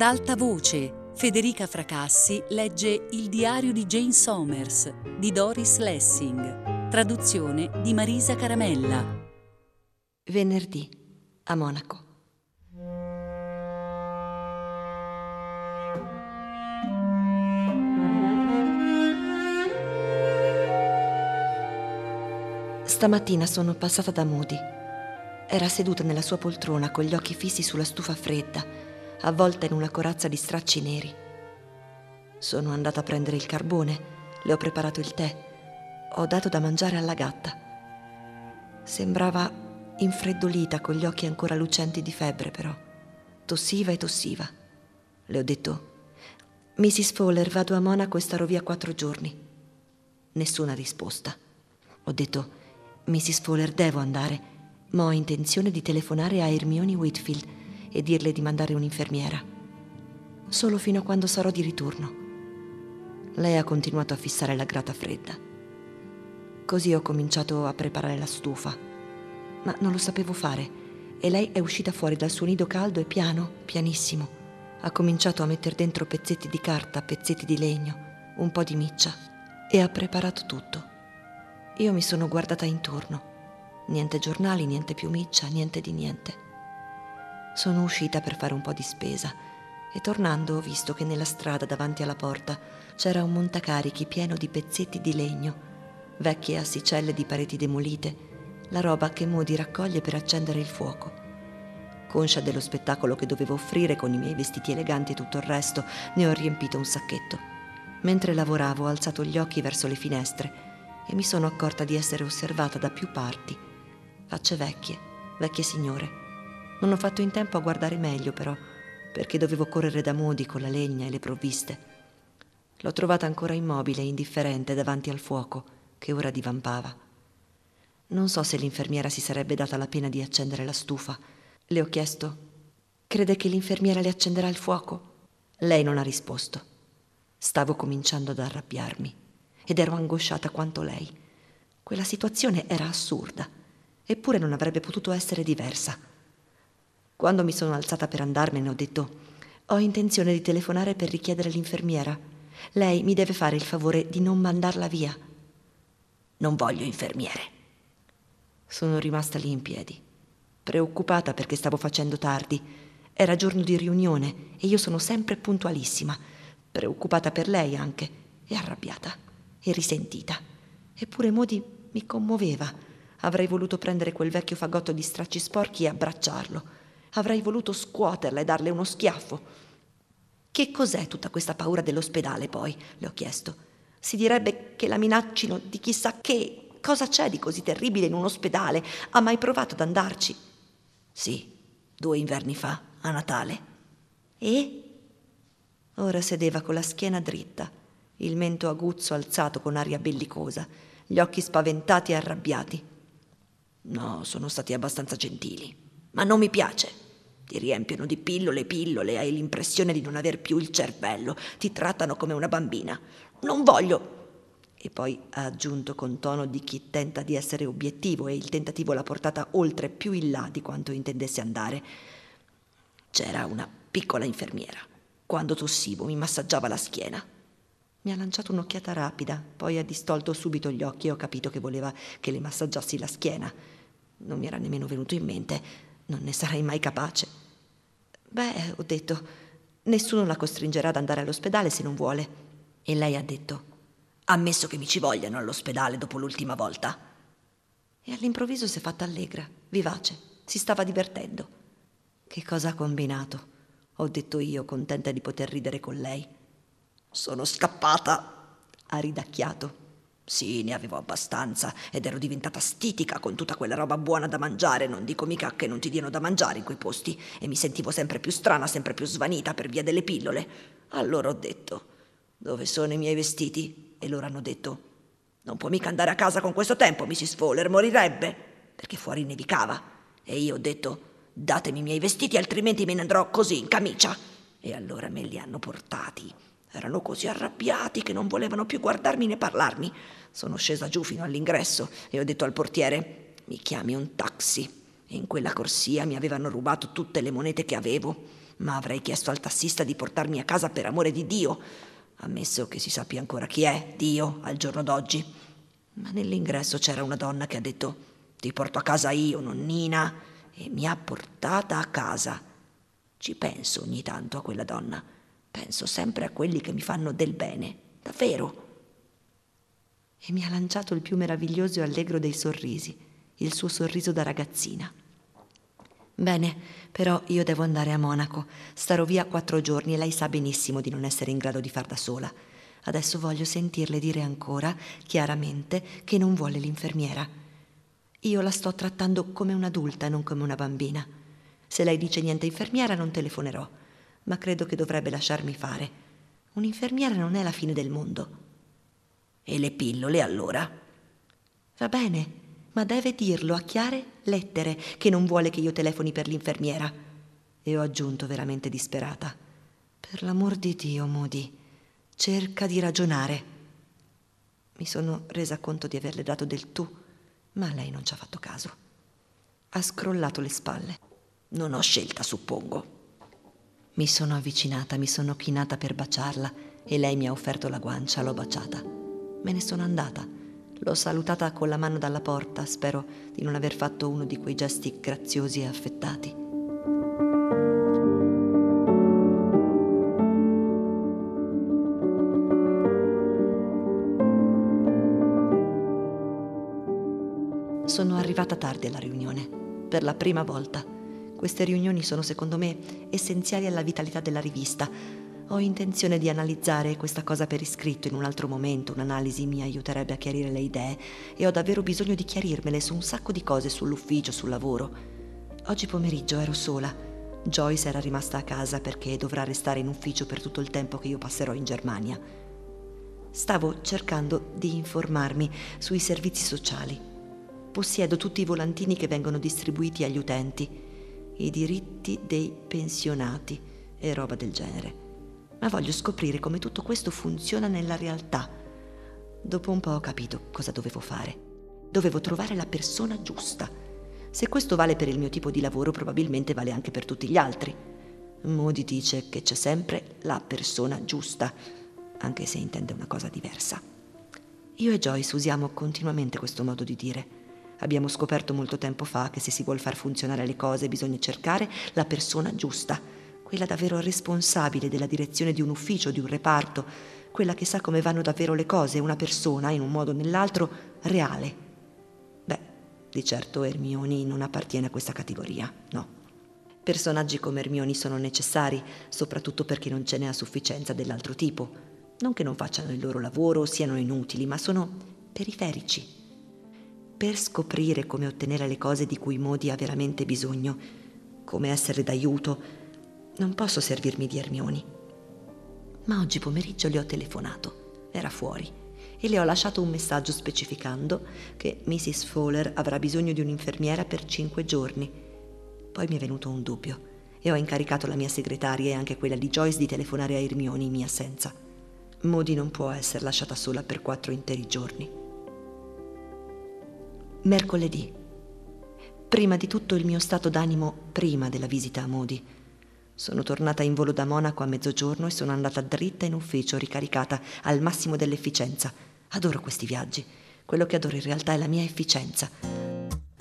Ad alta voce, Federica Fracassi legge Il diario di Jane Somers di Doris Lessing, traduzione di Marisa Caramella. Venerdì, a Monaco. Stamattina sono passata da Moody. Era seduta nella sua poltrona con gli occhi fissi sulla stufa fredda, avvolta in una corazza di stracci neri. Sono andata a prendere il carbone, le ho preparato il tè, ho dato da mangiare alla gatta. Sembrava infreddolita con gli occhi ancora lucenti di febbre, però. Tossiva e tossiva. Le ho detto, Mrs. Fowler, vado a Monaco e starò via quattro giorni. Nessuna risposta. Ho detto, Mrs. Fowler, devo andare, ma ho intenzione di telefonare a Hermione Whitfield e dirle di mandare un'infermiera. Solo fino a quando sarò di ritorno. Lei ha continuato a fissare la grata fredda. Così ho cominciato a preparare la stufa, ma non lo sapevo fare e lei è uscita fuori dal suo nido caldo e piano, pianissimo, ha cominciato a mettere dentro pezzetti di carta, pezzetti di legno, un po' di miccia e ha preparato tutto. Io mi sono guardata intorno. Niente giornali, niente più miccia, niente di niente. Sono uscita per fare un po' di spesa e tornando ho visto che nella strada davanti alla porta c'era un montacarichi pieno di pezzetti di legno, vecchie assicelle di pareti demolite, la roba che Modi raccoglie per accendere il fuoco. Conscia dello spettacolo che dovevo offrire con i miei vestiti eleganti e tutto il resto, ne ho riempito un sacchetto. Mentre lavoravo ho alzato gli occhi verso le finestre e mi sono accorta di essere osservata da più parti. Facce vecchie, vecchie signore. Non ho fatto in tempo a guardare meglio però, perché dovevo correre da Modi con la legna e le provviste. L'ho trovata ancora immobile e indifferente davanti al fuoco, che ora divampava. Non so se l'infermiera si sarebbe data la pena di accendere la stufa. Le ho chiesto, crede che l'infermiera le accenderà il fuoco? Lei non ha risposto. Stavo cominciando ad arrabbiarmi ed ero angosciata quanto lei. Quella situazione era assurda, eppure non avrebbe potuto essere diversa. Quando mi sono alzata per andarmene ho detto ho intenzione di telefonare per richiedere l'infermiera. Lei mi deve fare il favore di non mandarla via. Non voglio infermiere. Sono rimasta lì in piedi, preoccupata perché stavo facendo tardi. Era giorno di riunione e io sono sempre puntualissima, preoccupata per lei anche e arrabbiata e risentita. Eppure Modi mi commuoveva. Avrei voluto prendere quel vecchio fagotto di stracci sporchi e abbracciarlo. Avrei voluto scuoterla e darle uno schiaffo. Che cos'è tutta questa paura dell'ospedale, poi? le ho chiesto. Si direbbe che la minaccino di chissà che. Cosa c'è di così terribile in un ospedale? Ha mai provato ad andarci? Sì, due inverni fa, a Natale. E? Ora sedeva con la schiena dritta il mento aguzzo alzato con aria bellicosa, gli occhi spaventati e arrabbiati. No, sono stati abbastanza gentili, ma non mi piace. Ti riempiono di pillole, pillole, hai l'impressione di non aver più il cervello, ti trattano come una bambina. Non voglio. E poi ha aggiunto con tono di chi tenta di essere obiettivo e il tentativo l'ha portata oltre più in là di quanto intendesse andare. C'era una piccola infermiera. Quando tossivo mi massaggiava la schiena. Mi ha lanciato un'occhiata rapida, poi ha distolto subito gli occhi e ho capito che voleva che le massaggiassi la schiena. Non mi era nemmeno venuto in mente, non ne sarei mai capace. Beh, ho detto, nessuno la costringerà ad andare all'ospedale se non vuole. E lei ha detto, ammesso che mi ci vogliano all'ospedale dopo l'ultima volta. E all'improvviso si è fatta allegra, vivace, si stava divertendo. Che cosa ha combinato? Ho detto io, contenta di poter ridere con lei. Sono scappata, ha ridacchiato. Sì, ne avevo abbastanza ed ero diventata stitica con tutta quella roba buona da mangiare, non dico mica che non ti diano da mangiare in quei posti, e mi sentivo sempre più strana, sempre più svanita per via delle pillole. Allora ho detto, dove sono i miei vestiti? E loro hanno detto, non può mica andare a casa con questo tempo, Mrs. Fowler, morirebbe, perché fuori nevicava. E io ho detto, datemi i miei vestiti, altrimenti me ne andrò così in camicia. E allora me li hanno portati erano così arrabbiati che non volevano più guardarmi né parlarmi. Sono scesa giù fino all'ingresso e ho detto al portiere: Mi chiami un taxi. E in quella corsia mi avevano rubato tutte le monete che avevo. ma avrei chiesto al tassista di portarmi a casa per amore di Dio, ammesso che si sappia ancora chi è Dio al giorno d'oggi. Ma nell'ingresso c'era una donna che ha detto ti porto a casa io, nonnina, e mi ha portata a casa. Ci penso ogni tanto a quella donna, penso sempre a quelli che mi fanno del bene, davvero. E mi ha lanciato il più meraviglioso e allegro dei sorrisi, il suo sorriso da ragazzina. Bene, però io devo andare a Monaco. Starò via quattro giorni e lei sa benissimo di non essere in grado di far da sola. Adesso voglio sentirle dire ancora, chiaramente, che non vuole l'infermiera. Io la sto trattando come un'adulta non come una bambina. Se lei dice niente infermiera non telefonerò, ma credo che dovrebbe lasciarmi fare. Un'infermiera non è la fine del mondo. E le pillole allora? Va bene, ma deve dirlo a chiare lettere che non vuole che io telefoni per l'infermiera. E ho aggiunto veramente disperata. Per l'amor di Dio, Moody, cerca di ragionare. Mi sono resa conto di averle dato del tu, ma lei non ci ha fatto caso. Ha scrollato le spalle. Non ho scelta, suppongo. Mi sono avvicinata, mi sono chinata per baciarla e lei mi ha offerto la guancia, l'ho baciata. Me ne sono andata L'ho salutata con la mano dalla porta, spero di non aver fatto uno di quei gesti graziosi e affettati. Sono arrivata tardi alla riunione, per la prima volta. Queste riunioni sono secondo me essenziali alla vitalità della rivista, ho intenzione di analizzare questa cosa per iscritto in un altro momento, un'analisi mi aiuterebbe a chiarire le idee e ho davvero bisogno di chiarirmele su un sacco di cose sull'ufficio, sul lavoro. Oggi pomeriggio ero sola. Joyce era rimasta a casa perché dovrà restare in ufficio per tutto il tempo che io passerò in Germania. Stavo cercando di informarmi sui servizi sociali. Possiedo tutti i volantini che vengono distribuiti agli utenti, i diritti dei pensionati e roba del genere ma voglio scoprire come tutto questo funziona nella realtà. Dopo un po' ho capito cosa dovevo fare. Dovevo trovare la persona giusta. Se questo vale per il mio tipo di lavoro, probabilmente vale anche per tutti gli altri. Moody dice che c'è sempre la persona giusta, anche se intende una cosa diversa. Io e Joyce usiamo continuamente questo modo di dire. Abbiamo scoperto molto tempo fa che se si vuole far funzionare le cose bisogna cercare la persona giusta quella davvero responsabile della direzione di un ufficio, di un reparto, quella che sa come vanno davvero le cose, una persona, in un modo o nell'altro, reale. Beh, di certo Ermioni non appartiene a questa categoria, no. Personaggi come Ermioni sono necessari, soprattutto perché non ce n'è a sufficienza dell'altro tipo. Non che non facciano il loro lavoro o siano inutili, ma sono periferici. Per scoprire come ottenere le cose di cui Modi ha veramente bisogno, come essere d'aiuto, non posso servirmi di Ermioni. Ma oggi pomeriggio le ho telefonato. Era fuori e le ho lasciato un messaggio specificando che Mrs. Fowler avrà bisogno di un'infermiera per cinque giorni. Poi mi è venuto un dubbio e ho incaricato la mia segretaria e anche quella di Joyce di telefonare a Ermioni in mia assenza. Modi non può essere lasciata sola per quattro interi giorni. Mercoledì. Prima di tutto il mio stato d'animo prima della visita a Modi. Sono tornata in volo da Monaco a mezzogiorno e sono andata dritta in ufficio, ricaricata al massimo dell'efficienza. Adoro questi viaggi. Quello che adoro in realtà è la mia efficienza.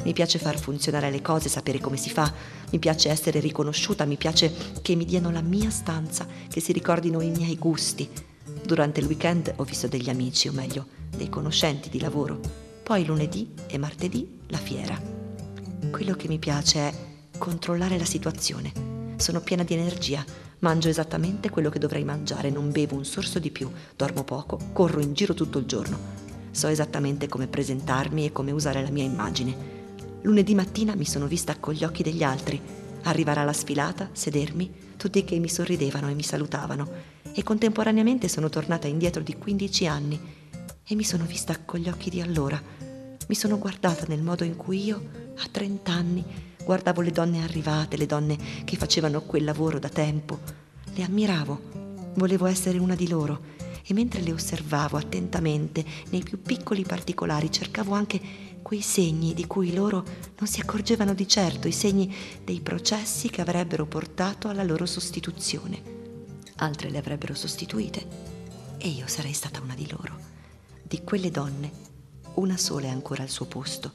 Mi piace far funzionare le cose, sapere come si fa, mi piace essere riconosciuta, mi piace che mi diano la mia stanza, che si ricordino i miei gusti. Durante il weekend ho visto degli amici, o meglio, dei conoscenti di lavoro. Poi lunedì e martedì la fiera. Quello che mi piace è controllare la situazione. Sono piena di energia, mangio esattamente quello che dovrei mangiare, non bevo un sorso di più, dormo poco, corro in giro tutto il giorno. So esattamente come presentarmi e come usare la mia immagine. Lunedì mattina mi sono vista con gli occhi degli altri, arrivare alla sfilata, sedermi, tutti che mi sorridevano e mi salutavano, e contemporaneamente sono tornata indietro di 15 anni e mi sono vista con gli occhi di allora. Mi sono guardata nel modo in cui io, a 30 anni, Guardavo le donne arrivate, le donne che facevano quel lavoro da tempo. Le ammiravo, volevo essere una di loro e mentre le osservavo attentamente nei più piccoli particolari cercavo anche quei segni di cui loro non si accorgevano di certo, i segni dei processi che avrebbero portato alla loro sostituzione. Altre le avrebbero sostituite e io sarei stata una di loro. Di quelle donne, una sola è ancora al suo posto.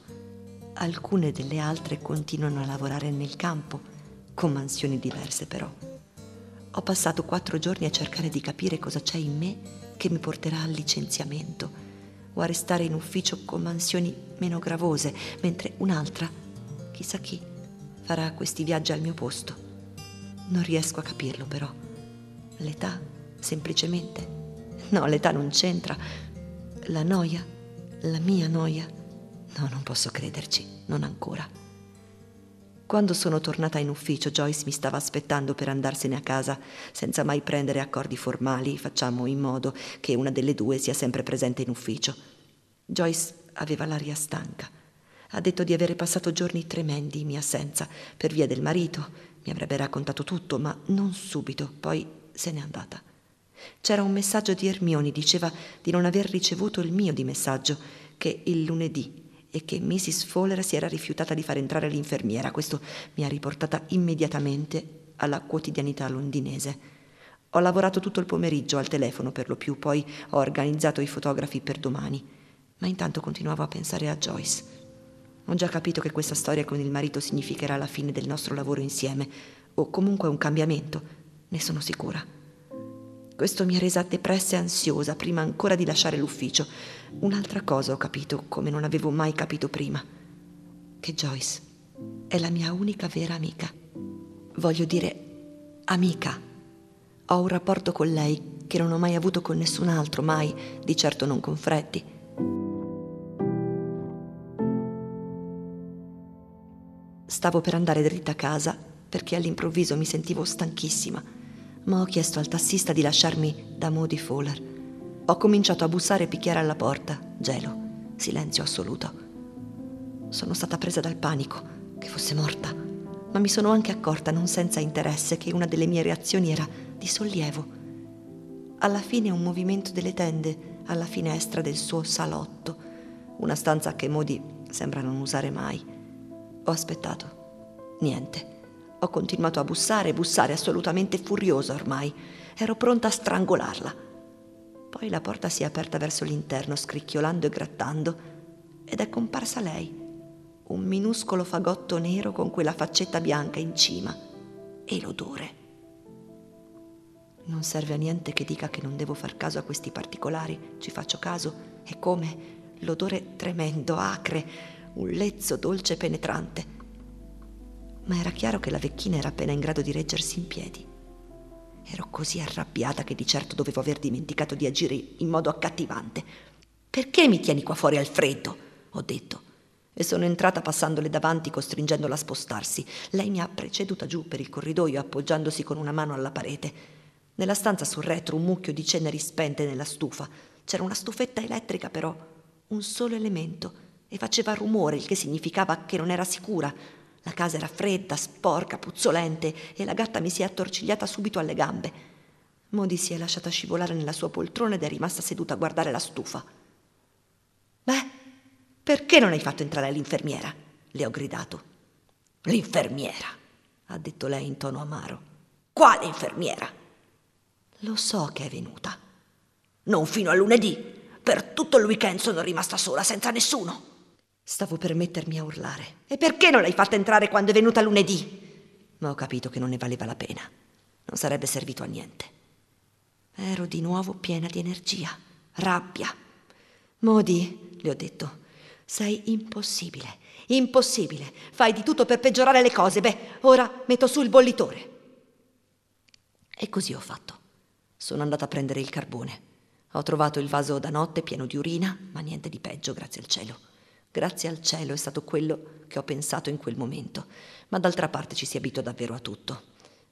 Alcune delle altre continuano a lavorare nel campo, con mansioni diverse però. Ho passato quattro giorni a cercare di capire cosa c'è in me che mi porterà al licenziamento o a restare in ufficio con mansioni meno gravose, mentre un'altra, chissà chi, farà questi viaggi al mio posto. Non riesco a capirlo però. L'età, semplicemente. No, l'età non c'entra. La noia, la mia noia. No, non posso crederci, non ancora. Quando sono tornata in ufficio, Joyce mi stava aspettando per andarsene a casa, senza mai prendere accordi formali, facciamo in modo che una delle due sia sempre presente in ufficio. Joyce aveva l'aria stanca. Ha detto di avere passato giorni tremendi in mia assenza, per via del marito. Mi avrebbe raccontato tutto, ma non subito, poi se n'è andata. C'era un messaggio di Ermioni, diceva di non aver ricevuto il mio di messaggio, che il lunedì e che Mrs. Fowler si era rifiutata di far entrare l'infermiera. Questo mi ha riportata immediatamente alla quotidianità londinese. Ho lavorato tutto il pomeriggio al telefono per lo più, poi ho organizzato i fotografi per domani, ma intanto continuavo a pensare a Joyce. Ho già capito che questa storia con il marito significherà la fine del nostro lavoro insieme, o comunque un cambiamento, ne sono sicura. Questo mi ha resa depressa e ansiosa prima ancora di lasciare l'ufficio. Un'altra cosa ho capito come non avevo mai capito prima. Che Joyce è la mia unica vera amica. Voglio dire, amica. Ho un rapporto con lei che non ho mai avuto con nessun altro, mai, di certo non con Freddy. Stavo per andare dritta a casa perché all'improvviso mi sentivo stanchissima ma ho chiesto al tassista di lasciarmi da Moody Fowler. Ho cominciato a bussare e picchiare alla porta. Gelo, silenzio assoluto. Sono stata presa dal panico, che fosse morta, ma mi sono anche accorta, non senza interesse, che una delle mie reazioni era di sollievo. Alla fine un movimento delle tende alla finestra del suo salotto, una stanza che Modi sembra non usare mai. Ho aspettato. Niente. Ho continuato a bussare, bussare, assolutamente furiosa ormai. Ero pronta a strangolarla. Poi la porta si è aperta verso l'interno, scricchiolando e grattando, ed è comparsa lei, un minuscolo fagotto nero con quella faccetta bianca in cima. E l'odore. Non serve a niente che dica che non devo far caso a questi particolari, ci faccio caso. E come? L'odore tremendo, acre, un lezzo dolce e penetrante ma era chiaro che la vecchina era appena in grado di reggersi in piedi. Ero così arrabbiata che di certo dovevo aver dimenticato di agire in modo accattivante. Perché mi tieni qua fuori al freddo? ho detto. E sono entrata passandole davanti, costringendola a spostarsi. Lei mi ha preceduta giù per il corridoio, appoggiandosi con una mano alla parete. Nella stanza sul retro un mucchio di ceneri spente nella stufa. C'era una stufetta elettrica, però, un solo elemento, e faceva rumore, il che significava che non era sicura. La casa era fredda, sporca, puzzolente e la gatta mi si è attorcigliata subito alle gambe. Modi si è lasciata scivolare nella sua poltrona ed è rimasta seduta a guardare la stufa. Beh, perché non hai fatto entrare l'infermiera? Le ho gridato. L'infermiera, ha detto lei in tono amaro. Quale infermiera? Lo so che è venuta. Non fino a lunedì. Per tutto il weekend sono rimasta sola, senza nessuno. Stavo per mettermi a urlare. E perché non l'hai fatta entrare quando è venuta lunedì? Ma ho capito che non ne valeva la pena. Non sarebbe servito a niente. Ero di nuovo piena di energia, rabbia. Modi, le ho detto, sei impossibile, impossibile. Fai di tutto per peggiorare le cose. Beh, ora metto su il bollitore. E così ho fatto. Sono andata a prendere il carbone. Ho trovato il vaso da notte pieno di urina, ma niente di peggio, grazie al cielo. Grazie al cielo è stato quello che ho pensato in quel momento, ma d'altra parte ci si abitua davvero a tutto.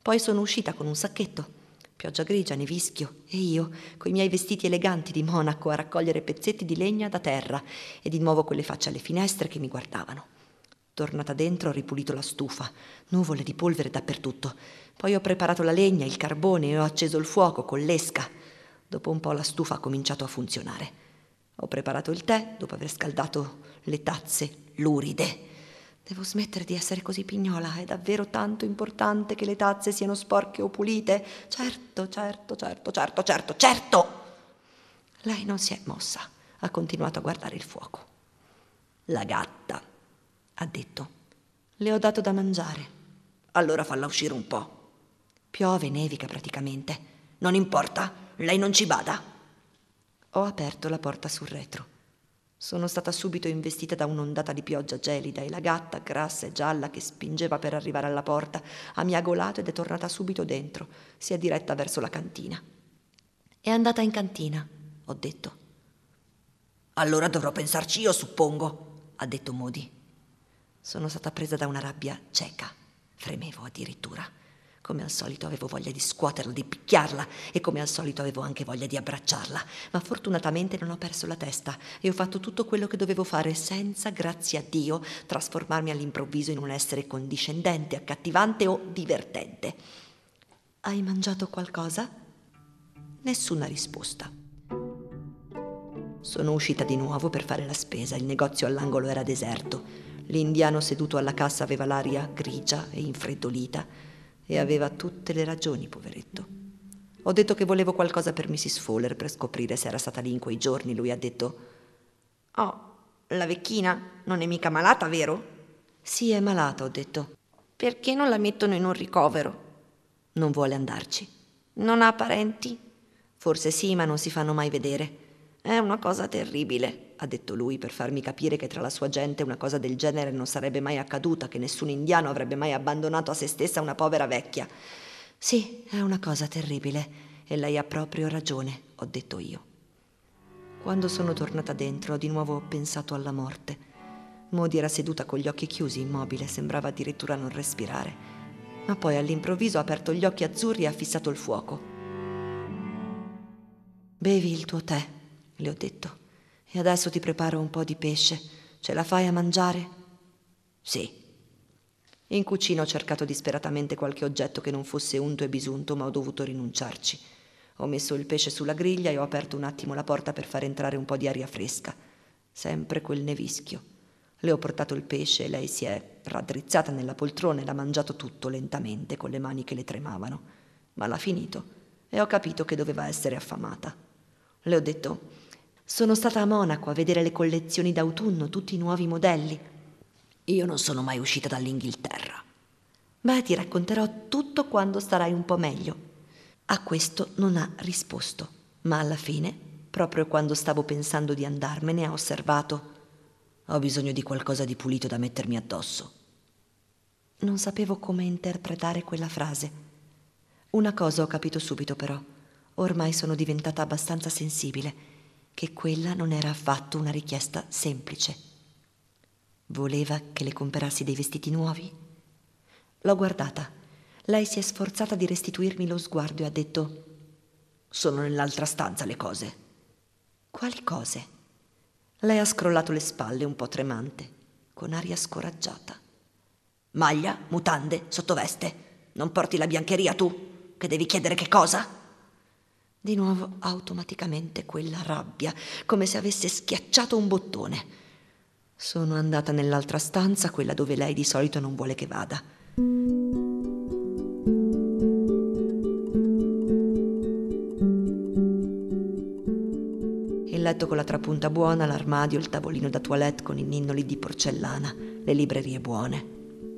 Poi sono uscita con un sacchetto, pioggia grigia, nevischio, e io, coi miei vestiti eleganti di monaco, a raccogliere pezzetti di legna da terra e di nuovo quelle facce alle finestre che mi guardavano. Tornata dentro ho ripulito la stufa, nuvole di polvere dappertutto. Poi ho preparato la legna, il carbone e ho acceso il fuoco con l'esca. Dopo un po' la stufa ha cominciato a funzionare. Ho preparato il tè dopo aver scaldato le tazze luride. Devo smettere di essere così pignola, è davvero tanto importante che le tazze siano sporche o pulite. Certo, certo, certo, certo, certo, certo. Lei non si è mossa, ha continuato a guardare il fuoco. La gatta, ha detto. Le ho dato da mangiare. Allora falla uscire un po'. Piove, nevica praticamente. Non importa, lei non ci bada. Ho aperto la porta sul retro. Sono stata subito investita da un'ondata di pioggia gelida e la gatta, grassa e gialla, che spingeva per arrivare alla porta, ha miagolato ed è tornata subito dentro. Si è diretta verso la cantina. È andata in cantina, ho detto. Allora dovrò pensarci io, suppongo, ha detto Modi. Sono stata presa da una rabbia cieca. Fremevo addirittura. Come al solito avevo voglia di scuoterla, di picchiarla e come al solito avevo anche voglia di abbracciarla, ma fortunatamente non ho perso la testa e ho fatto tutto quello che dovevo fare senza, grazie a Dio, trasformarmi all'improvviso in un essere condiscendente, accattivante o divertente. Hai mangiato qualcosa? Nessuna risposta. Sono uscita di nuovo per fare la spesa, il negozio all'angolo era deserto, l'indiano seduto alla cassa aveva l'aria grigia e infreddolita e aveva tutte le ragioni, poveretto. Ho detto che volevo qualcosa per Mrs. Fowler per scoprire se era stata lì in quei giorni. Lui ha detto: Oh, la vecchina non è mica malata, vero? Sì, è malata, ho detto. Perché non la mettono in un ricovero? Non vuole andarci. Non ha parenti? Forse sì, ma non si fanno mai vedere. È una cosa terribile ha detto lui per farmi capire che tra la sua gente una cosa del genere non sarebbe mai accaduta, che nessun indiano avrebbe mai abbandonato a se stessa una povera vecchia. Sì, è una cosa terribile e lei ha proprio ragione, ho detto io. Quando sono tornata dentro ho di nuovo pensato alla morte. Modi era seduta con gli occhi chiusi, immobile, sembrava addirittura non respirare. Ma poi all'improvviso ha aperto gli occhi azzurri e ha fissato il fuoco. Bevi il tuo tè, le ho detto. E adesso ti preparo un po' di pesce. Ce la fai a mangiare? Sì. In cucina ho cercato disperatamente qualche oggetto che non fosse unto e bisunto, ma ho dovuto rinunciarci. Ho messo il pesce sulla griglia e ho aperto un attimo la porta per far entrare un po' di aria fresca. Sempre quel nevischio. Le ho portato il pesce e lei si è raddrizzata nella poltrona e l'ha mangiato tutto lentamente, con le mani che le tremavano. Ma l'ha finito e ho capito che doveva essere affamata. Le ho detto sono stata a Monaco a vedere le collezioni d'autunno, tutti i nuovi modelli. Io non sono mai uscita dall'Inghilterra. Beh, ti racconterò tutto quando starai un po' meglio. A questo non ha risposto, ma alla fine, proprio quando stavo pensando di andarmene, ha osservato Ho bisogno di qualcosa di pulito da mettermi addosso. Non sapevo come interpretare quella frase. Una cosa ho capito subito però. Ormai sono diventata abbastanza sensibile che quella non era affatto una richiesta semplice. Voleva che le comprassi dei vestiti nuovi? L'ho guardata. Lei si è sforzata di restituirmi lo sguardo e ha detto Sono nell'altra stanza le cose. Quali cose? Lei ha scrollato le spalle un po' tremante, con aria scoraggiata. Maglia, mutande, sottoveste. Non porti la biancheria tu? Che devi chiedere che cosa? Di nuovo automaticamente quella rabbia, come se avesse schiacciato un bottone. Sono andata nell'altra stanza, quella dove lei di solito non vuole che vada. Il letto con la trapunta buona, l'armadio, il tavolino da toilette con i ninnoli di porcellana, le librerie buone.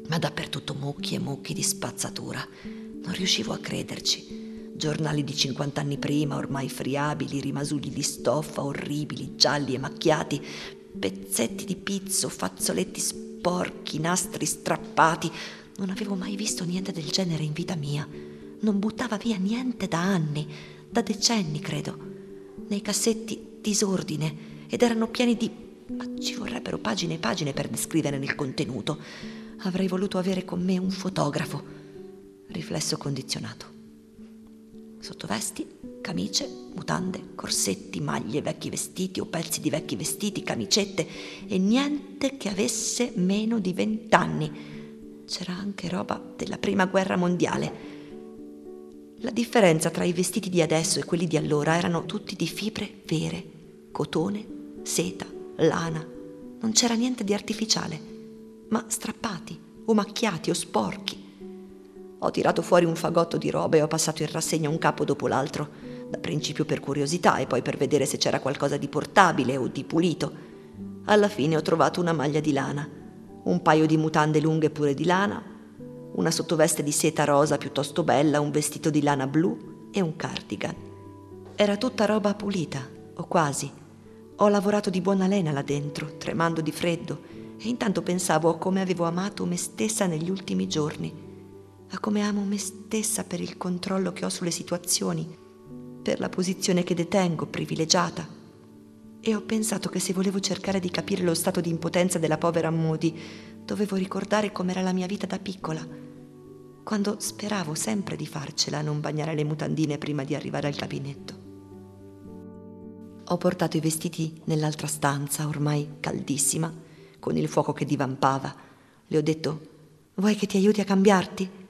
Ma dappertutto mucchi e mucchi di spazzatura. Non riuscivo a crederci giornali di 50 anni prima, ormai friabili, rimasugli di stoffa orribili, gialli e macchiati, pezzetti di pizzo, fazzoletti sporchi, nastri strappati. Non avevo mai visto niente del genere in vita mia. Non buttava via niente da anni, da decenni credo. Nei cassetti disordine ed erano pieni di... ma ci vorrebbero pagine e pagine per descrivere il contenuto. Avrei voluto avere con me un fotografo. Riflesso condizionato sottovesti, camicie, mutande, corsetti, maglie, vecchi vestiti o pezzi di vecchi vestiti, camicette e niente che avesse meno di vent'anni. C'era anche roba della prima guerra mondiale. La differenza tra i vestiti di adesso e quelli di allora erano tutti di fibre vere, cotone, seta, lana. Non c'era niente di artificiale, ma strappati o macchiati o sporchi. Ho tirato fuori un fagotto di roba e ho passato in rassegna un capo dopo l'altro, da principio per curiosità e poi per vedere se c'era qualcosa di portabile o di pulito. Alla fine ho trovato una maglia di lana, un paio di mutande lunghe pure di lana, una sottoveste di seta rosa piuttosto bella, un vestito di lana blu e un cardigan. Era tutta roba pulita, o quasi. Ho lavorato di buona lena là dentro, tremando di freddo, e intanto pensavo a come avevo amato me stessa negli ultimi giorni a come amo me stessa per il controllo che ho sulle situazioni, per la posizione che detengo, privilegiata. E ho pensato che se volevo cercare di capire lo stato di impotenza della povera Moody, dovevo ricordare com'era la mia vita da piccola, quando speravo sempre di farcela a non bagnare le mutandine prima di arrivare al gabinetto. Ho portato i vestiti nell'altra stanza, ormai caldissima, con il fuoco che divampava. Le ho detto, vuoi che ti aiuti a cambiarti?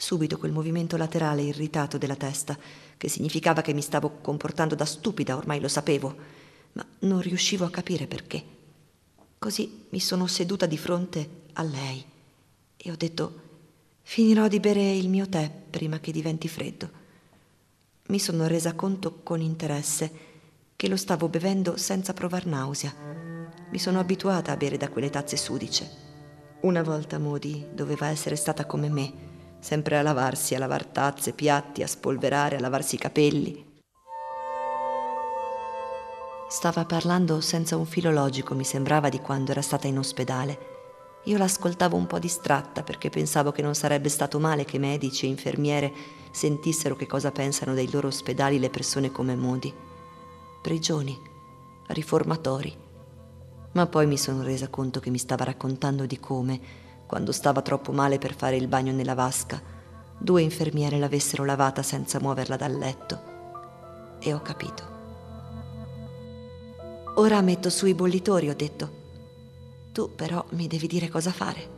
Subito quel movimento laterale irritato della testa, che significava che mi stavo comportando da stupida, ormai lo sapevo, ma non riuscivo a capire perché. Così mi sono seduta di fronte a lei e ho detto finirò di bere il mio tè prima che diventi freddo. Mi sono resa conto con interesse che lo stavo bevendo senza provar nausea. Mi sono abituata a bere da quelle tazze sudice. Una volta Modi doveva essere stata come me sempre a lavarsi, a lavar tazze, piatti, a spolverare, a lavarsi i capelli. Stava parlando senza un filo logico, mi sembrava, di quando era stata in ospedale. Io l'ascoltavo un po' distratta perché pensavo che non sarebbe stato male che medici e infermiere sentissero che cosa pensano dei loro ospedali le persone come Modi. Prigioni, riformatori. Ma poi mi sono resa conto che mi stava raccontando di come, quando stava troppo male per fare il bagno nella vasca, due infermiere l'avessero lavata senza muoverla dal letto. E ho capito. Ora metto su i bollitori, ho detto. Tu però mi devi dire cosa fare.